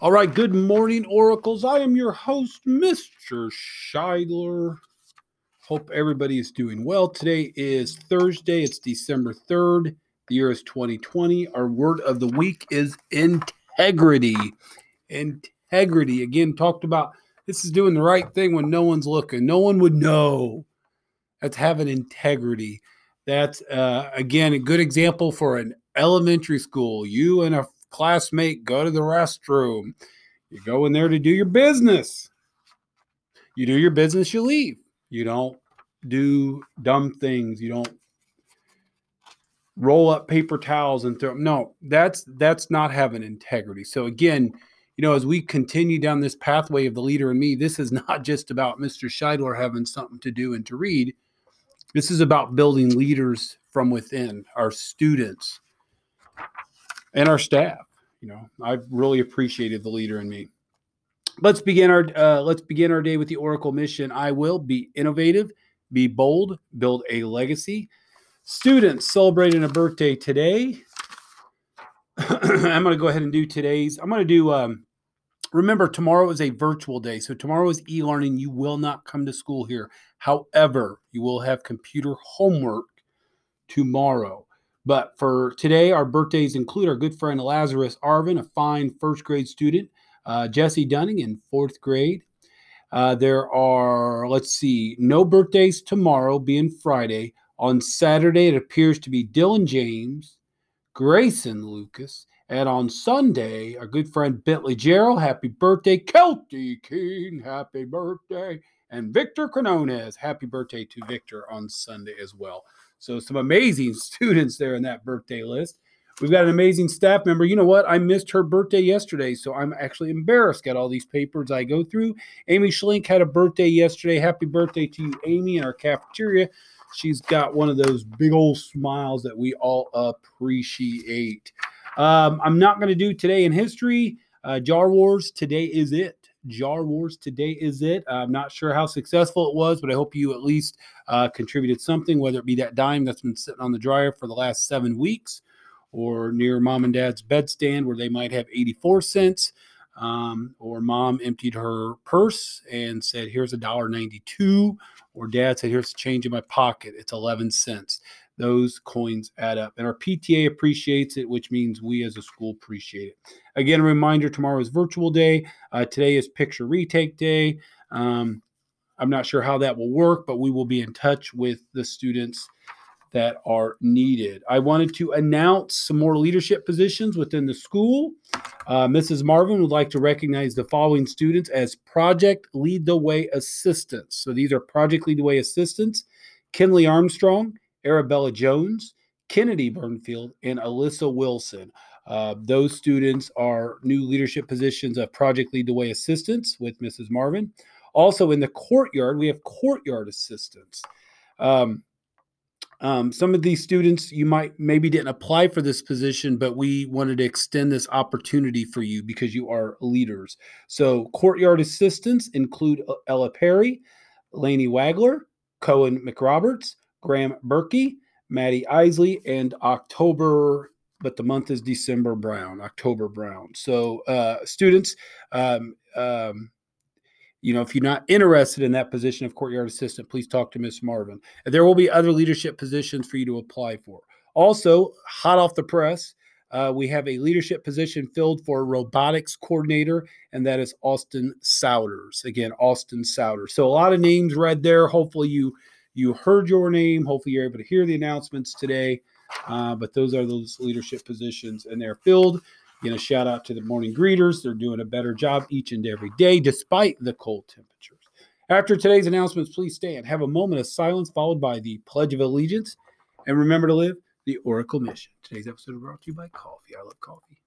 All right, good morning, Oracles. I am your host, Mr. Scheidler. Hope everybody is doing well. Today is Thursday, it's December 3rd. The year is 2020. Our word of the week is integrity. Integrity. Again, talked about this is doing the right thing when no one's looking. No one would know. That's having integrity. That's, uh, again, a good example for an elementary school. You and a classmate go to the restroom. You go in there to do your business. You do your business, you leave. You don't do dumb things. You don't roll up paper towels and throw them. No, that's that's not having integrity. So again, you know, as we continue down this pathway of the leader in me, this is not just about Mr. Scheidler having something to do and to read. This is about building leaders from within, our students, and our staff. You know, I've really appreciated the leader in me. Let's begin our uh, let's begin our day with the Oracle mission. I will be innovative, be bold, build a legacy. Students celebrating a birthday today. I'm going to go ahead and do today's. I'm going to do. Um, remember, tomorrow is a virtual day, so tomorrow is e-learning. You will not come to school here. However, you will have computer homework tomorrow. But for today, our birthdays include our good friend Lazarus Arvin, a fine first grade student, uh, Jesse Dunning in fourth grade. Uh, there are, let's see, no birthdays tomorrow, being Friday. On Saturday, it appears to be Dylan James, Grayson Lucas, and on Sunday, our good friend Bentley Gerald, happy birthday. Kelty King, happy birthday. And Victor Canones, happy birthday to Victor on Sunday as well. So some amazing students there in that birthday list. We've got an amazing staff member. You know what? I missed her birthday yesterday, so I'm actually embarrassed. Got all these papers I go through. Amy Schlink had a birthday yesterday. Happy birthday to you, Amy, in our cafeteria. She's got one of those big old smiles that we all appreciate. Um, I'm not going to do today in history. Uh, Jar Wars, today is it. Jar Wars today is it. I'm not sure how successful it was, but I hope you at least uh, contributed something, whether it be that dime that's been sitting on the dryer for the last seven weeks or near mom and dad's bedstand where they might have 84 cents. Um, or mom emptied her purse and said, Here's a dollar 92. Or dad said, Here's a change in my pocket. It's 11 cents those coins add up. And our PTA appreciates it, which means we as a school appreciate it. Again, a reminder tomorrow is virtual day. Uh, today is picture retake day. Um, I'm not sure how that will work, but we will be in touch with the students that are needed. I wanted to announce some more leadership positions within the school. Uh, Mrs. Marvin would like to recognize the following students as Project Lead the Way assistants. So these are Project Lead the Way assistants Kinley Armstrong, Arabella Jones, Kennedy Burnfield, and Alyssa Wilson. Uh, those students are new leadership positions of Project Lead the Way assistants with Mrs. Marvin. Also, in the courtyard, we have courtyard assistants. Um, um, some of these students you might maybe didn't apply for this position, but we wanted to extend this opportunity for you because you are leaders. So, courtyard assistants include Ella Perry, Laney Wagler, Cohen McRoberts, Graham Berkey, Maddie Isley, and October, but the month is December Brown, October Brown. So, uh, students, um, um, you know, if you're not interested in that position of courtyard assistant, please talk to Miss Marvin. There will be other leadership positions for you to apply for. Also, hot off the press, uh, we have a leadership position filled for robotics coordinator, and that is Austin Souders. Again, Austin Souders. So a lot of names read there. Hopefully, you you heard your name. Hopefully, you're able to hear the announcements today. Uh, but those are those leadership positions, and they're filled. Again, a shout out to the morning greeters. They're doing a better job each and every day, despite the cold temperatures. After today's announcements, please stand. Have a moment of silence followed by the Pledge of Allegiance. And remember to live the Oracle mission. Today's episode is brought to you by Coffee. I love coffee.